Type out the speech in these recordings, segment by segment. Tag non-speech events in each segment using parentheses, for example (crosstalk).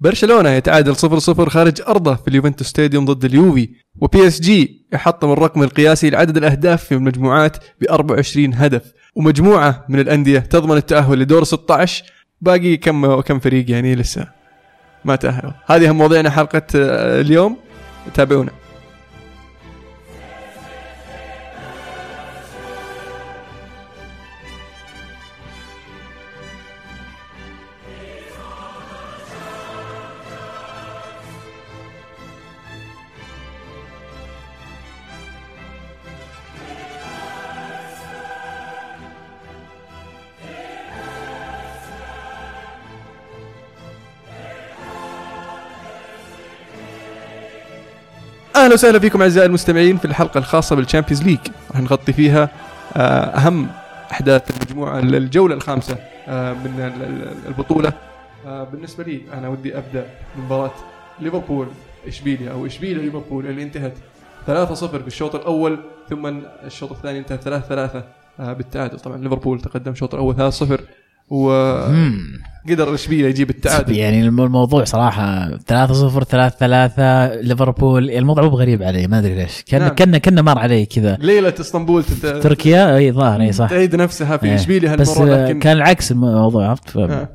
برشلونة يتعادل 0-0 خارج أرضه في اليوفنتوس stadium ضد اليوفي وبي اس جي يحطم الرقم القياسي لعدد الأهداف في المجموعات ب 24 هدف ومجموعة من الأندية تضمن التأهل لدور 16 باقي كم كم فريق يعني لسه ما تاهلوا هذه هم مواضيعنا حلقة آه، اليوم. تابعونا. أهلا وسهلا فيكم أعزائي المستمعين في الحلقة الخاصة بال Champions League. راح نغطي فيها آه، أهم أحداث المجموعة الجوله الخامسة آه، من ال- ال- البطولة. آه، بالنسبة لي أنا ودي أبدأ بمباراة ليفربول إشبيليا أو إشبيليا ليفربول اللي انتهت 3-0 في الشوط الأول ثم الشوط الثاني انتهى 3-3 آه، بالتعادل. طبعا ليفربول تقدم الشوط الأول 3-0 وقدر اشبيليا يجيب التعادل. يعني الم- الموضوع صراحة 3 0 3 3 ليفربول الموضوع مو غريب علي ما أدري ليش. كان نعم. كنا كنا مر علي كذا. ليلة إسطنبول تت- تركيا؟ أي ظاهر أي صح. تعيد نفسها في إيه. إشبيليا بس آه، لكن كان العكس الموضوع عرفت؟ ف... آه.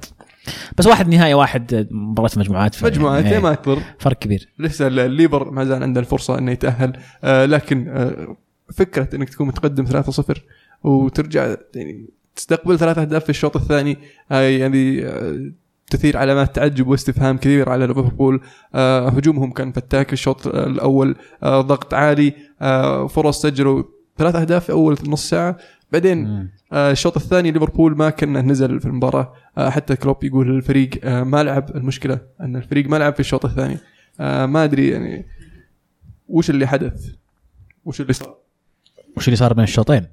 بس واحد نهائي واحد مباراة مجموعات ف... مجموعات إيه، ما تضر فرق كبير. لسه الليبر ما زال عنده الفرصة إنه يتأهل. آه لكن آه فكرة إنك تكون متقدم 3-0 وترجع يعني تستقبل ثلاث أهداف في الشوط الثاني. يعني آه تثير علامات تعجب واستفهام كبير على ليفربول. آه هجومهم كان فتاك الشوط الأول. آه ضغط عالي. فرص سجلوا ثلاث أهداف في أول نص ساعة. بعدين الشوط الثاني ليفربول ما كان نزل في المباراة. حتى كلوب يقول الفريق ما لعب. المشكلة أن الفريق ما لعب في الشوط الثاني. ما أدري يعني وش اللي حدث؟ وش اللي صار؟ وش اللي صار بين الشوطين؟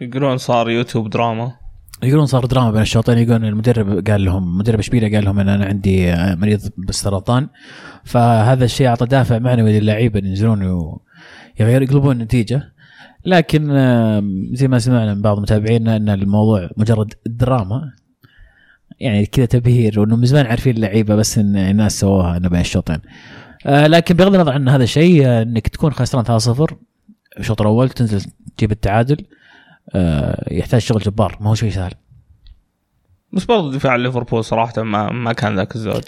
يقولون صار يوتيوب دراما. يقولون صار دراما بين الشوطين يقولون المدرب قال لهم مدرب اشبيليا قال لهم إن أنا عندي آه، مريض بالسرطان. فهذا الشيء أعطى دافع معنوي للعيبه ينزلون يقلبون النتيجة. لكن زي ما سمعنا من بعض متابعينا إن الموضوع مجرد دراما. يعني كذا تبهير وإنه من زمان عارفين اللعيبة بس إن الناس سووها إنه بين الشوطين آه، لكن بغض النظر عن هذا الشيء آه، إنك تكون خسران 3-0 الشوط الأول تنزل تجيب التعادل. يحتاج شغل جبار ما هو شيء سهل. بس برضه دفاع ليفربول صراحة ما ما كان ذاك الزود.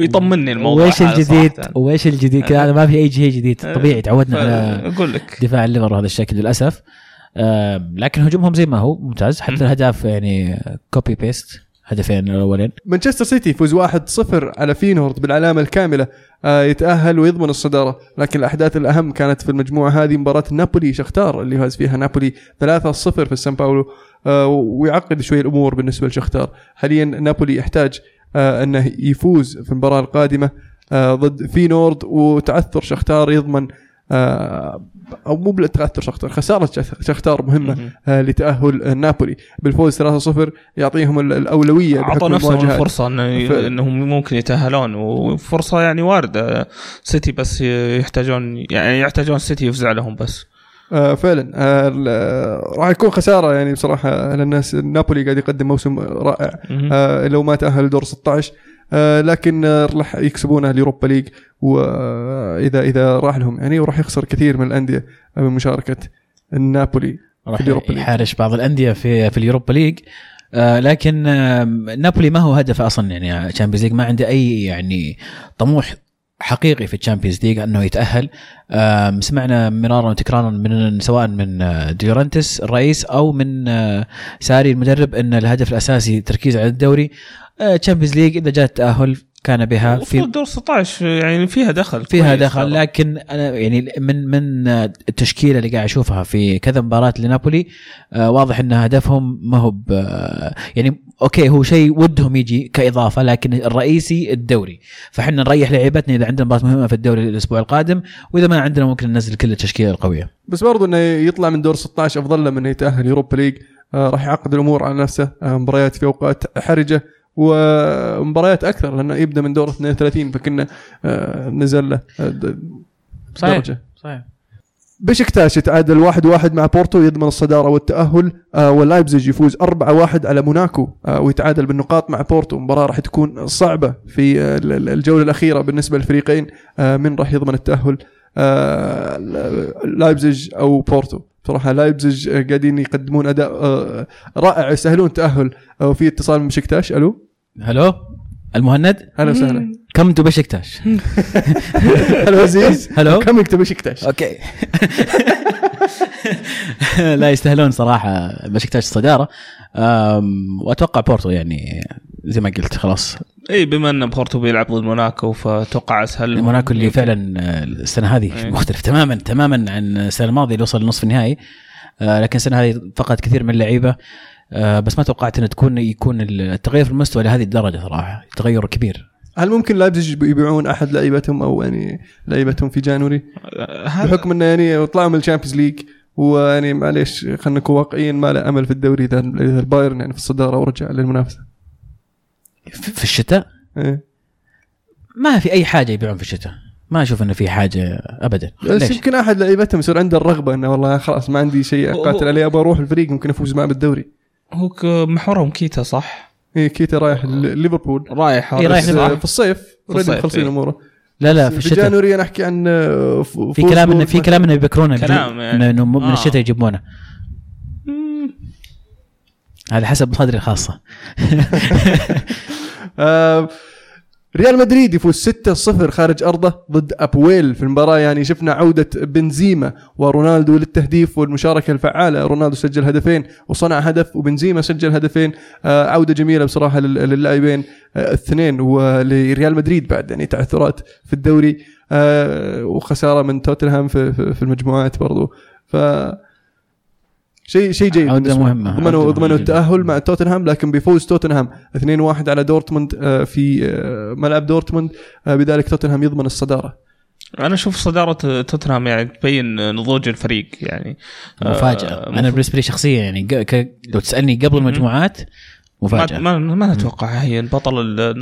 ويطمني الموضوع وإيش الجديد. وإيش الجديد؟ كذا ما في أي شيء جديد. طبيعي تعودنا على أقول لك. دفاع الليفر بهذا الشكل للأسف. لكن هجومهم زي ما هو ممتاز. حتى مم. الاهداف يعني copy paste هدفين الأولين. مانشستر سيتي يفوز 1-0 على فينورد بالعلامة الكاملة. آه، يتأهل ويضمن الصدارة. لكن الأحداث الأهم كانت في المجموعة هذه مباراة نابولي شختار اللي فاز فيها نابولي 3-0 في سان باولو. آه، ويعقد شوي الأمور بالنسبة لشختار. حاليا نابولي يحتاج آه، أنه يفوز في المباراة القادمة آه، ضد فينورد. وتعثر شختار يضمن أو مو بالتعثر شختار خسارة شخ- شختار مهمة مهم. آه، لتأهل نابولي بالفوز 3-0 يعطيهم ال- الأولوية أعطوا بحكم نفسهم المواجهات. الفرصة إنهم ممكن يتأهلون وفرصة يعني واردة سيتي بس يحتاجون يعني يحتاجون سيتي يفزع لهم بس آه فعلا آه آه، راح يكون خسارة يعني بصراحة للناس نابولي قاعد يقدم موسم رائع. آه لو ما تأهل دور 16 آه لكن آه راح يكسبونه ال Europa League وإذا إذا راح لهم يعني وراح يخسر كثير من الأندية من مشاركة نابولي راح. يحارشون بعض الأندية في في ال Europa League. آه لكن آه نابولي ما هو هدفه أصلا يعني Champions League ما عنده أي يعني طموح حقيقي في ال Champions League أنه يتأهل. سمعنا مرارا وتكرارا من سواء من آه، دي لورنتس الرئيس أو من آه، ساري المدرب أن الهدف الأساسي تركيز على الدوري. Champions League إذا جاء التاهل كان بها في دور 16 يعني فيها دخل فيها دخل. لكن أنا يعني من من التشكيلة اللي قاعد أشوفها في كذا مباراة لنابولي آه، واضح إن هدفهم ما هو ب- آه، يعني okay هو شيء ودهم يجي كإضافة لكن الرئيسي الدوري. فاحنا نريح لعيبتنا إذا عندنا مباراة مهمة في الدوري الأسبوع القادم وإذا ما عندنا ممكن ننزل كل التشكيلة القوية. بس برضو إنه يطلع من دور 16 أفضل له من إنه يتأهل Europa League آه راح يعقد الأمور على نفسه. آه مباريات في أوقات حرجة. ومباريات أكثر لأنه يبدأ من دور 32 فكنا آه نزل له آه، درجة. صحيح. بشكتاش يتعادل واحد واحد مع بورتو يضمن الصدارة والتأهل آه ولايبزيج يفوز 4 واحد على موناكو آه ويتعادل بالنقاط مع بورتو. مباراة راح تكون صعبة في آه ال- الجولة الأخيرة بالنسبة للفريقين آه من راح يضمن التأهل آه لايبزيج أو بورتو. صراحة لايبزيج آه، قاعدين يقدمون أداء آه رائع. يسهلون التاهل آه وفي اتصال من بشكتاش. ألو؟ hello؟ المهند؟ أهلا وسهلا. come to بشكتاش؟ (laughs) هلا عزيز. هلو؟ كم يكتب بشكتاش؟ okay. (laughs) لا يستاهلون صراحة بشكتاش الصدارة. وأتوقع بورتو يعني زي ما قلت خلاص. اي بما إن بورتو بيلعب ضد موناكو فأتوقع أسهل موناكو اللي فعلا آه، السنة هذه إيه. مختلف تماما تماما عن السنة الماضية اللي وصل لنصف النهائي. آه، لكن السنة هذه فقد كثير من اللعيبة. آه، بس ما توقعت إنه تكون يكون التغير في المستوى لهذه الدرجة صراحة تغير كبير. هل ممكن لايبزيج يبيعون أحد لعيبتهم أو يعني لعيبتهم في January؟ بحكم إنه يعني طلعوا من ال Champions League ويعني معليش خلينا نكون واقعيين ما له أمل في الدوري اذا إذا البايرن يعني في الصدارة ورجع للمنافسة. في في الشتاء إيه. ما في أي حاجة يبيعون في الشتاء ما أشوف إنه في حاجة ابدا بس؟ يمكن أحد لعيبتهم يصير عنده الرغبة إنه والله خلاص ما عندي شيء أقاتل عليه أبغى أروح الفريق ممكن أفوز معه بالدوري هو محورهم كيتا صح؟ إيه كيتا رايح ليفربول رايح إيه، رايح. في الصيف في already الصيف، مخلصين إيه. أموره لا لا في في الشتاء January أنا أحكي عن آه، في كلام انه في كلام إنه بيكرونه كلام يعني. انه من آه. الشتاء يجيبونه. هذا حسب مصادري الخاصة. (laughs) آه، ريال مدريد يفوز 6-0 خارج أرضه ضد أبويل في المباراة. يعني شفنا عودة بنزيما ورونالدو للتهديف والمشاركة الفعالة. رونالدو سجل هدفين وصنع هدف وبنزيما سجل هدفين. آه، عودة جميلة بصراحة لل- للاعبين آه، الاثنين ولريال مدريد بعد يعني تعثرات في الدوري. آه، وخسارة من توتنهام في في المجموعات برضو. ف شيء شيء جيد عودة بالنسبة. مهمة. ضمنوا ضمنوا. التأهل مع توتنهام لكن بيفوز توتنهام 2-1 على دورتموند آه، في آه، ملعب دورتموند آه، بذلك توتنهام يضمن الصدارة أنا أشوف صدارة توتنهام يعني تبين نضوج الفريق يعني مفاجأة آه، أنا بالنسبة لي شخصيا يعني. لو تسألني قبل المجموعات ما مفاجاه ما, ما أتوقع هي البطل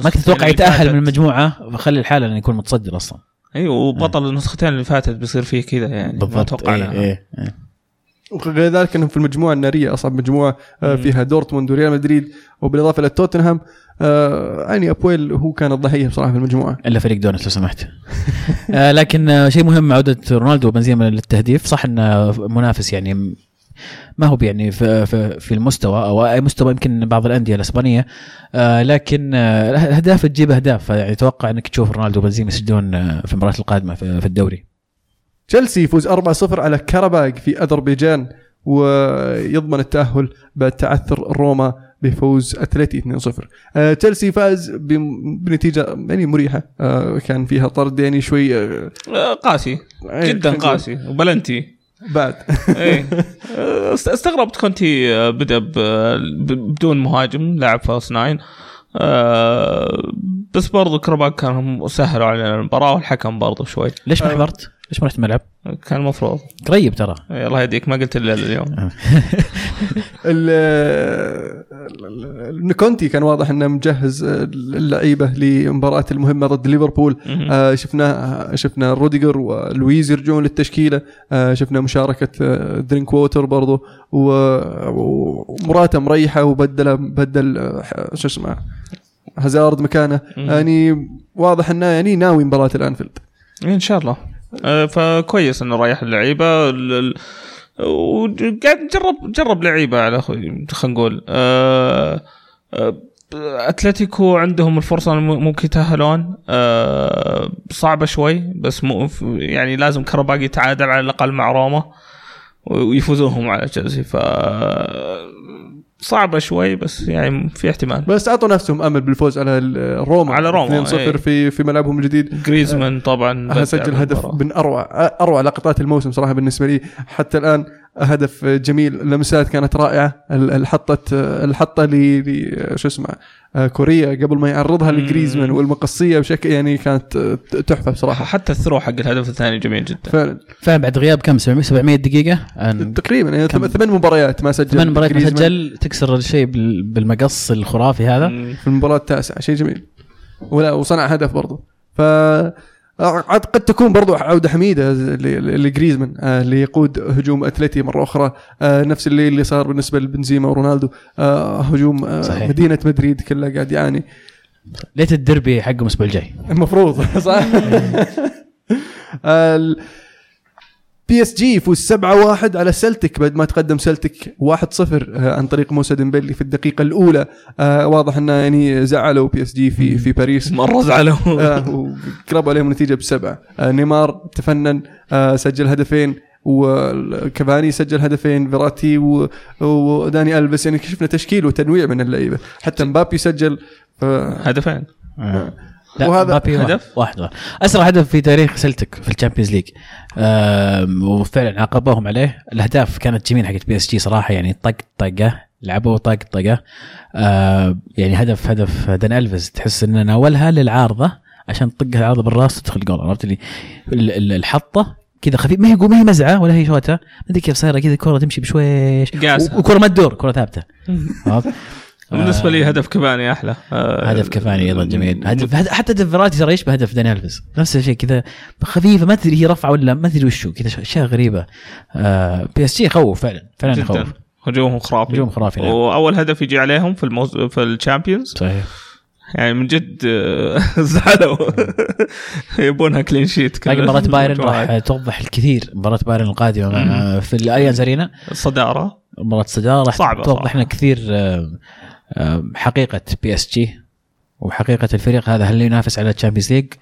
ما تتوقع اللي يتأهل. من المجموعة فخلي الحاله إنه يكون متصدر أصلا أيوه وبطل النسختين اللي فاتت بيصير فيه كذا يعني ما أتوقع إيه أنا. إيه إيه. وغير ذلك إنهم في المجموعة النارية أصعب مجموعة آه، فيها دورتموند وريال مدريد وبالإضافة إلى توتنهام يعني أبويل هو كان الضحية بصراحة في المجموعة. إلا فريق دونت لو سمحت. (laughs) آه لكن شيء مهم عودة رونالدو وبنزيما للتهديف. صح انه منافس يعني ما هو يعني في, في, المستوى أو أي مستوى يمكن بعض الأندية الإسبانية. لكن الأهداف تجيب أهداف. يعني أتوقع إنك تشوف رونالدو وبنزيما يسجلون في المباريات القادمة في الدوري. تشيلسي يفوز 4-0 على كاراباغ في أذربيجان ويضمن التأهل بعد تعثر روما بفوز أتلتي 2-0 آه، تشيلسي فاز بنتيجة يعني مريحة. آه، كان فيها طرد يعني شوي آه، قاسي. إيه، جدا قاسي. وبلنتي بعد. إيه. است- استغربت كونتي بدأ بدون مهاجم لاعب false nine. بس برضو قره باغ كانوا سهلوا علينا المباراة والحكم برضو شوي. ليش ما. حضرت؟ ليش ما رحت الملعب؟ كان المفروض. قريب ترى. إيه، الله يهديك ما قلت إلا اليوم (laughs) ال- ال- كونتي كان واضح إنه مجهز اللعيبة لمباراة المهمة ضد ليفربول. آه، شفنا شفنا روديجر ولويز يرجعون للتشكيلة. آه، شفنا مشاركة آه، درينك ووتر برضو. ومباراته مريحة وبدل بدل شو اسمه هازارد مكانه. يعني واضح إنه يعني ناوي مباراة الأنفيلد. إن شاء الله. فكويس إنه ريح اللعيبة. ال- ال- وقاعد نجرب جرب لعيبة على خلينا نقول. آه، آه، أتلتيكو عندهم الفرصة ممكن يتأهلون. آه، صعبة شوي بس مو يعني لازم كرباق يتعادل على الأقل مع روما ويفوزوهم على تشيلسي. ف صعبة شوي بس يعني في احتمال بس أعطوا نفسهم أمل بالفوز على روما على روما، 2-0 إيه. في في ملعبهم الجديد جريزمان طبعا بدع سجل هدف. من أروع أروع لقطات الموسم صراحة بالنسبة لي حتى الآن هدف جميل. اللمسات كانت رائعة. ال- الحطه الحطة ل ل- شو اسمه آه، كوريا قبل ما يعرضها. لجريزمان والمقصية بشكل يعني كانت تحفة بصراحة. حتى الثرو حق الهدف الثاني جميل جدا. فعلا. فعلا بعد غياب كم 700 700 دقيقة؟ تقريبا يعني ثمان مباريات ما سجل ثمان مباريات ما سجل. تكسر الشيء بال- بالمقص الخرافي هذا. في المباراة التاسعة. شيء جميل. ولا وصنع هدف برضه ف عاد قد تكون برضو عودة حميدة لجريزمان آه، اللي يقود هجوم أتلتي مرة أخرى آه، نفس اللي اللي صار بالنسبة لبنزيما ورونالدو آه، هجوم صحيح. مدينة مدريد كلها قاعد يعاني. ليت الدربي حقهم الأسبوع الجاي. المفروض صح؟ (laughs) PSG يفوز 7-1 على سلتك بعد ما تقدم سلتك 1-0 آه، عن طريق موسى ديمبلي في الدقيقة الأولى. آه، واضح إنه يعني زعلوا PSG في في باريس. (laughs) مرة زعلوا. (laughs) آه، وقربوا عليهم النتيجة بسبعة. آه، نيمار تفنن آه، سجل هدفين وكافاني سجل هدفين فيراتي و- وداني ألفيز يعني شفنا تشكيل وتنويع من اللعيبة. حتى مبابي سجل ف... هدفين. لا وهذا هدف؟ واحد واحد. أسرع هدف في تاريخ سلتك في ال Champions League. وفعلا عاقبوهم عليه. الأهداف كانت جميلة حقت PSG صراحة يعني طق طقة لعبوا طق طقة. يعني هدف هدف دان ألفيز تحس إنه ناولها للعارضة عشان تطقها العارضة بالراس تدخل جول عرفت اللي؟ ال- ال- الحطة كذا خفيف. ما هي ما هي مزعة ولا هي شوتة. ما أدري كيف صايرة كذا الكرة تمشي بشويش. وكرة ما تدور كرة ثابتة؟ (laughs) بالنسبة لي هدف كافاني أحلى. آه، هدف كافاني أيضا جميل. هدف هد- حتى هدف فيراتي ترى يشبه هدف داني الفيز نفس الشيء كذا خفيفة ما تدري هي رفعة ولا ما تدري وشو كذا أشياء غريبة. آه PSG يخوف فعلا فعلا يخوف هجومهم خرافي. هجوم خرافي، نعم. وأول هدف يجي عليهم في الموز... في ال Champions. صحيح. يعني من جد آه، (laughs) زعلوا. (laughs) يبونها clean sheet لكن مباراة بايرن (laughs) راح توضح الكثير. مباراة بايرن القادمة مع في الأليانز أرينا. الصداره مباراة الصدارة راح توضح. لنا كثير حقيقة PSG وحقيقة الفريق هذا هل ينافس على ال Champions League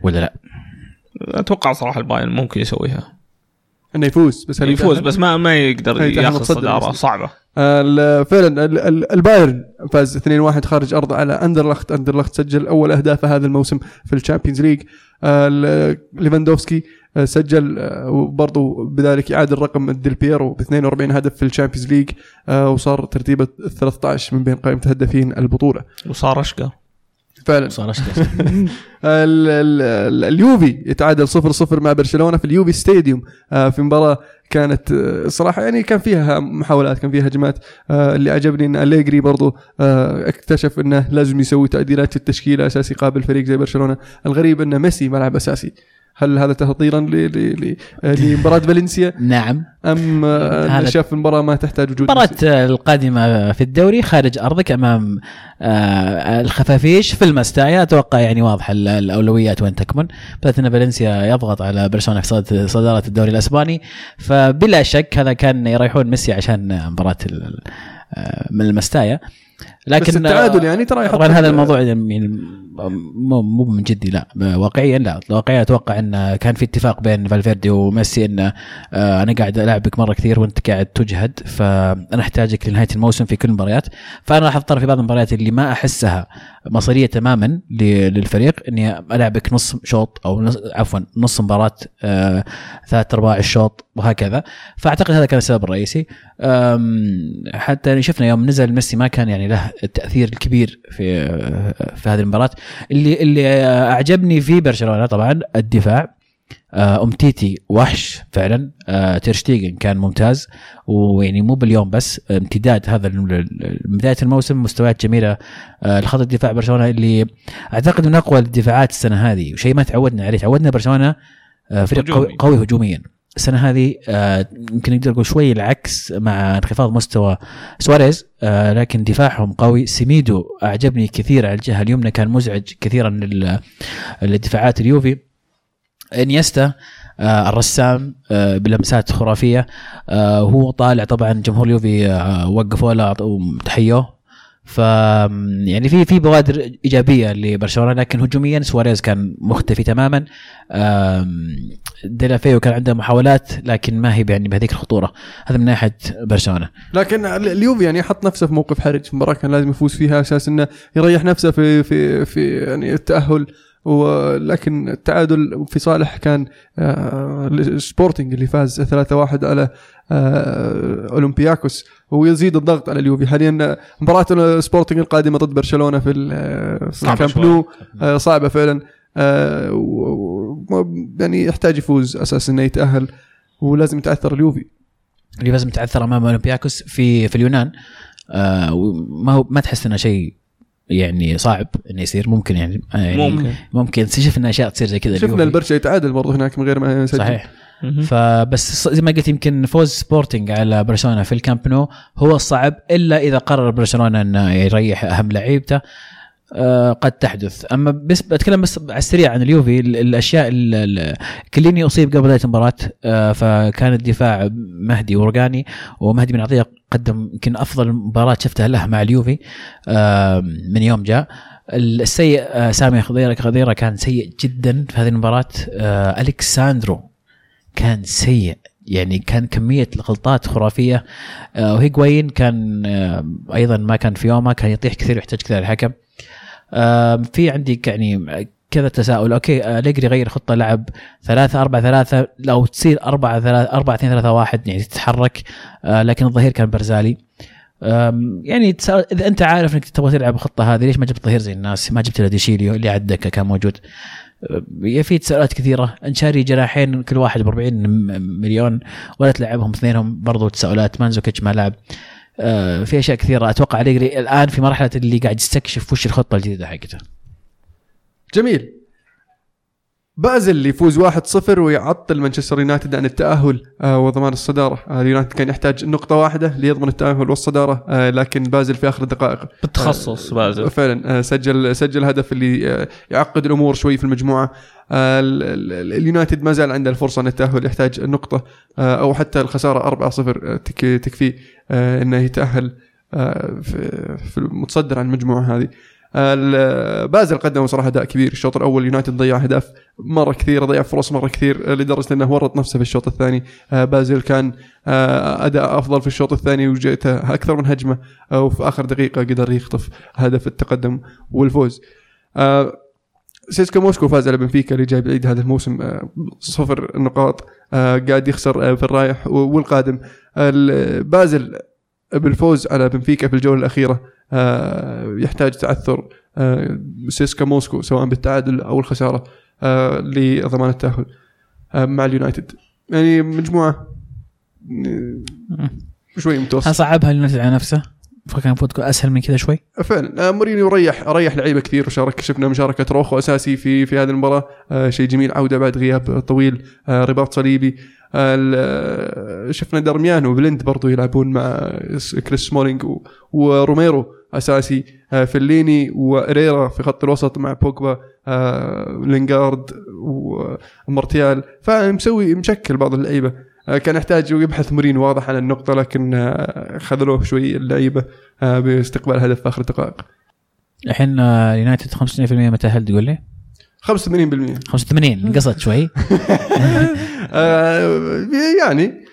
ولا لا؟ أتوقع صراحة البايرن ممكن يسويها إنه يفوز بس هل يفوز؟ بس ما ما يقدر ياخذ الصداره. صعبة فعلا ال- ال- البايرن فاز 2-1 خارج ارضه على أندرلخت. أندرلخت سجل أول اهدافه هذا الموسم في ال Champions League. ليفاندوفسكي آه، سجل آه، وبرضه بذلك يعادل رقم ديل بيرو ب 42 هدف في ال Champions League آه، وصار ترتيبة 13 من بين قائمة هدافين البطولة. وصار اشقر فعلا. صار (laughs) ال- اليوفي يتعادل 0-0 مع برشلونة في اليوفي ستاديوم في مباراة كانت آه، صراحة يعني كان فيها محاولات كان فيها هجمات. آه، اللي عجبني إن أليجري برضو آه، اكتشف إنه لازم يسوي تعديلات في التشكيلة أساس يقابل فريق زي برشلونة. الغريب إن ميسي ملعب أساسي. هل هذا تهطيرا آه، لمباراة فالنسيا؟ نعم. أم آه، شاف المباراة ما تحتاج وجود المباراة ميسي؟ القادمة في الدوري خارج أرضك أمام آه، الخفافيش في المستايا. أتوقع يعني واضح ال- الأولويات وين تكمن. بالذات أن فالنسيا يضغط على برشلونة في صدارة- صدارة الدوري الأسباني. فبلا شك هذا كان يريحون ميسي عشان آه، من المستايا. لكن بس التعادل يعني ترى يحط طبعا هذا الموضوع يعني مو مو من جدي لا واقعيا لا. واقعيا أتوقع إن كان في اتفاق بين فالفيردي وميسي إن آه، أنا قاعد ألعبك مرة كثير وأنت قاعد تجهد فأنا أحتاجك لنهاية الموسم في كل المباريات. فأنا راح أضطر في بعض المباريات اللي ما أحسها مصيرية تماما للفريق إني ألعبك نص شوط أو نص عفوا نص مباراة آه، ثلاث أرباع الشوط وهكذا. فأعتقد هذا كان السبب الرئيسي. حتى يعني شفنا يوم نزل ميسي ما كان يعني له التأثير الكبير في في هذه المباراة. اللي اللي أعجبني في برشلونة طبعا الدفاع. آه، أمتيتي وحش فعلا. آه، تيرشتيجن كان ممتاز. ويعني مو باليوم بس امتداد هذا بداية الموسم مستويات جميلة آه، الخط الدفاع برشلونة اللي أعتقد من أقوى الدفاعات السنة هذه وشيء ما تعودنا عليه. تعودنا برشلونة آه، فريق هجومي. قوي هجوميا. السنة هذه آه، يمكن نقدر نقول شوي العكس مع انخفاض مستوى سواريز آه، لكن دفاعهم قوي. سيميدو أعجبني كثير على الجهة اليمنى كان مزعج كثيرا لل- للدفاعات اليوفي. إنيستا آه، الرسام بلمسات خرافية. هو طالع طبعا جمهور اليوفي وقفوا له أعطوه- تحيوه ف يعني في في بوادر إيجابية لبرشلونة لكن هجوميا سواريز كان مختفي تماما. ديلوفيو كان عنده محاولات لكن ما هي يعني بهذيك الخطورة. هذا من ناحية برشلونة. لكن ال- اليوفي يعني حط نفسه في موقف حرج مباراة كان لازم يفوز فيها أساس إنه يريح نفسه في في في يعني التأهل. ولكن التعادل في صالح كان آه، سبورتنج اللي فاز 3-1 على آه، أولمبياكوس. ويزيد الضغط على اليوفي. حاليا مباراة سبورتنج القادمة ضد برشلونة في صعبة الكامب نو. آه، صعبة فعلا. آه، يعني يحتاج يفوز أساس إنه يتأهل. ولازم يتعثر اليوفي. اللي لازم تعثر أمام أولمبياكوس في في اليونان. آه وما هو ما تحس إنه شيء يعني صعب إنه يصير؟ ممكن يعني, يعني ممكن. ممكن. شفنا أشياء تصير زي كذا شفنا. البرشا يتعادل برضه هناك من غير ما يسجل. صحيح. فبس زي ما قلت يمكن فوز سبورتنج على برشلونة في الكامب نو. هو الصعب إلا إذا قرر برشلونة إنه يريح أهم لعيبته. آه، قد تحدث. أما بس بتكلم بس على السريع عن اليوفي ال- الأشياء ال- ال- كيليني أصيب قبل بدايه المباراة آه، فكان الدفاع مهدي روقاني ومهدي بن عطية قدم يمكن أفضل مباراة شفتها له مع اليوفي آه، من يوم جاء. السيء آه، سامي خضيرة خضيرة كان سيء جدا في هذه المباراة. آه، الكساندرو كان سيء يعني كان كمية الغلطات خرافية. آه، وهيغواين كان آه، أيضا ما كان في يومه كان يطيح كثير ويحتاج كثير الحكم. آه، في عندي يعني كذا تساؤل. okay أليجري غير خطة لعب 3 4 3 لو تصير 4 3 4 2 3 1 يعني تتحرك آه، لكن الظهير كان بارزالي. يعني إذا أنت عارف إنك تبغى تلعب الخطة هذه ليش ما جبت ظهير زي الناس؟ ما جبت دي شيليو اللي على الدكة كان موجود. في تساؤلات كثيرة. أنت شاري جناحين كل واحد ب 40 م- مليون ولا تلعبهم اثنينهم برضو تساؤلات. مانزوكيتش ما لعب. آه، في أشياء كثيرة. أتوقع أليجري الآن في مرحلة اللي قاعد يستكشف وش الخطة الجديدة حقته. جميل. بازل اللي يفوز 1-0 ويعطل مانشستر يونايتد عن التأهل آه وضمان الصدارة. آه اليونايتد كان يحتاج نقطة واحدة ليضمن التأهل والصدارة آه لكن بازل في آخر الدقائق. بالتخصص بازل. فعلا آه، سجل سجل هدف اللي آه، يعقد الأمور شوي في المجموعة. آه، ال- ال- اليونايتد ما زال عنده الفرصة أن التأهل يحتاج النقطه آه، أو حتى الخسارة 4-0 آه، تك- تكفيه آه، إنه يتأهل آه، في المتصدر عن المجموعة هذه. آه، بازل قدم صراحة أداء كبير. الشوط الأول يونايتد ضيع اهداف مرة كثير ضيع فرص مرة كثير آه، لدرجة إنه ورط نفسه في الشوط الثاني. آه، بازل كان آه، أداء أفضل في الشوط الثاني وجاءته أكثر من هجمة آه، وفي آخر دقيقة قدر يخطف هدف التقدم والفوز. سيسكا موسكو فاز على بنفيكا اللي جاي بعيد هذا الموسم آه، صفر نقاط آه، قاعد يخسر آه، في الرايح والقادم. ال- بازل بالفوز على بنفيكا في الجولة الأخيرة يحتاج تعثر سيسكا موسكو سواء بالتعادل أو الخسارة لضمان التأهل مع اليونايتد. يعني مجموعة شوي متوسط. صعبها اليونايتد على نفسه. فكان تكون أسهل من كذا شوي؟ فعلا. آه، مورينيو ريح ريح لعيبة كثير وشارك شفنا مشاركة روخو أساسي في في هذه المباراة. آه، شيء جميل. عودة بعد غياب طويل. آه، رباط صليبي. شفنا دارميان وبلند برضو يلعبون مع كريس سمولينج وروميرو أساسي. فيليني وإريرا في خط الوسط مع بوجبا. لينغارد ومارتيال. فمسوي مشكل بعض اللعيبة. كان يحتاج يبحث مورينيو واضح عن النقطة لكن آه، خذلوه شوي اللعيبة آه، باستقبال هدف في آخر الدقائق الحين آه، يونايتد 95% متاهل تقول لي؟ 85% 85 نقصت شوي. (laughs) آه، يعني آه،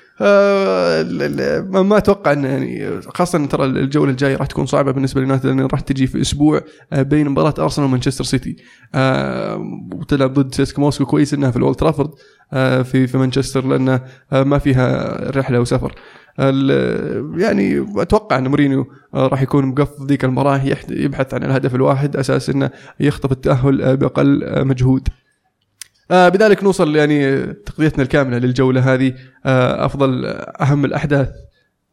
ما- ما أتوقع انه يعني خاصة إن ترى الجولة الجاية راح تكون صعبة بالنسبة لليونايتد لأن راح تجي في أسبوع آه، بين مباراة أرسنال ومانشستر سيتي. آه، وتلعب ضد سيسكا موسكو كويس إنها في الأولد ترافورد آه، في في مانشستر لأن آه، ما فيها رحلة وسفر. يعني أتوقع إن مورينيو آه، راح يكون مقفل ذيك المباراة يبحث عن الهدف الواحد أساس إنه يخطف التأهل آه، بأقل آه، مجهود. آه بذلك نوصل يعني تغطيتنا الكاملة للجولة هذه. آه أفضل أهم الأحداث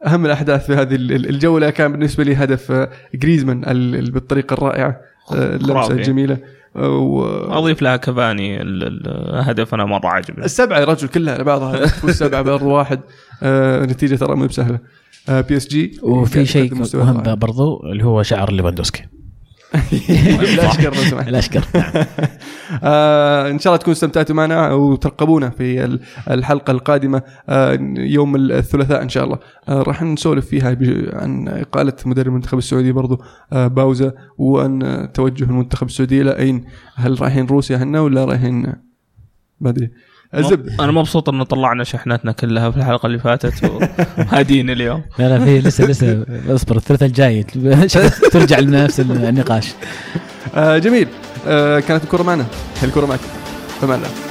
أهم الأحداث في هذه ال- الجولة كان بالنسبة لي هدف آه، جريزمان ال- ال- بالطريقة الرائعة آه، اللمسه خرافي. الجميله آه، و- أضيف لها كفاني ال- ال- الهدف أنا مرة عجبني السبعة يا رجل كلها على بعضها سبعة بارض واحد. آه نتيجة ترى مو بسهلة. آه بي اس جي وفي شيء مهم. برضو اللي هو شعر ليفاندوسكي. (laughs) لا أشكر لو سمحت. الاشكر آه إن شاء الله تكونوا استمتعتوا معنا وترقبونا في ال- الحلقة القادمة آه يوم الثلاثاء إن شاء الله. آه راح نسولف فيها عن إقالة مدرب المنتخب السعودي برضو باوزة وعن توجه المنتخب السعودي إلى أين؟ هل رايحين روسيا هنا ولا رايحين ما ادري الزبده أنا مبسوط إنه طلعنا شحناتنا كلها في الحلقة اللي فاتت وهادين اليوم. لا لا في لسه لسه اصبر الثلاثاء الجاي. (laughs) ترجع لنفس النقاش. آه جميل. آه كانت الكرة معنا. الكرة معك الله.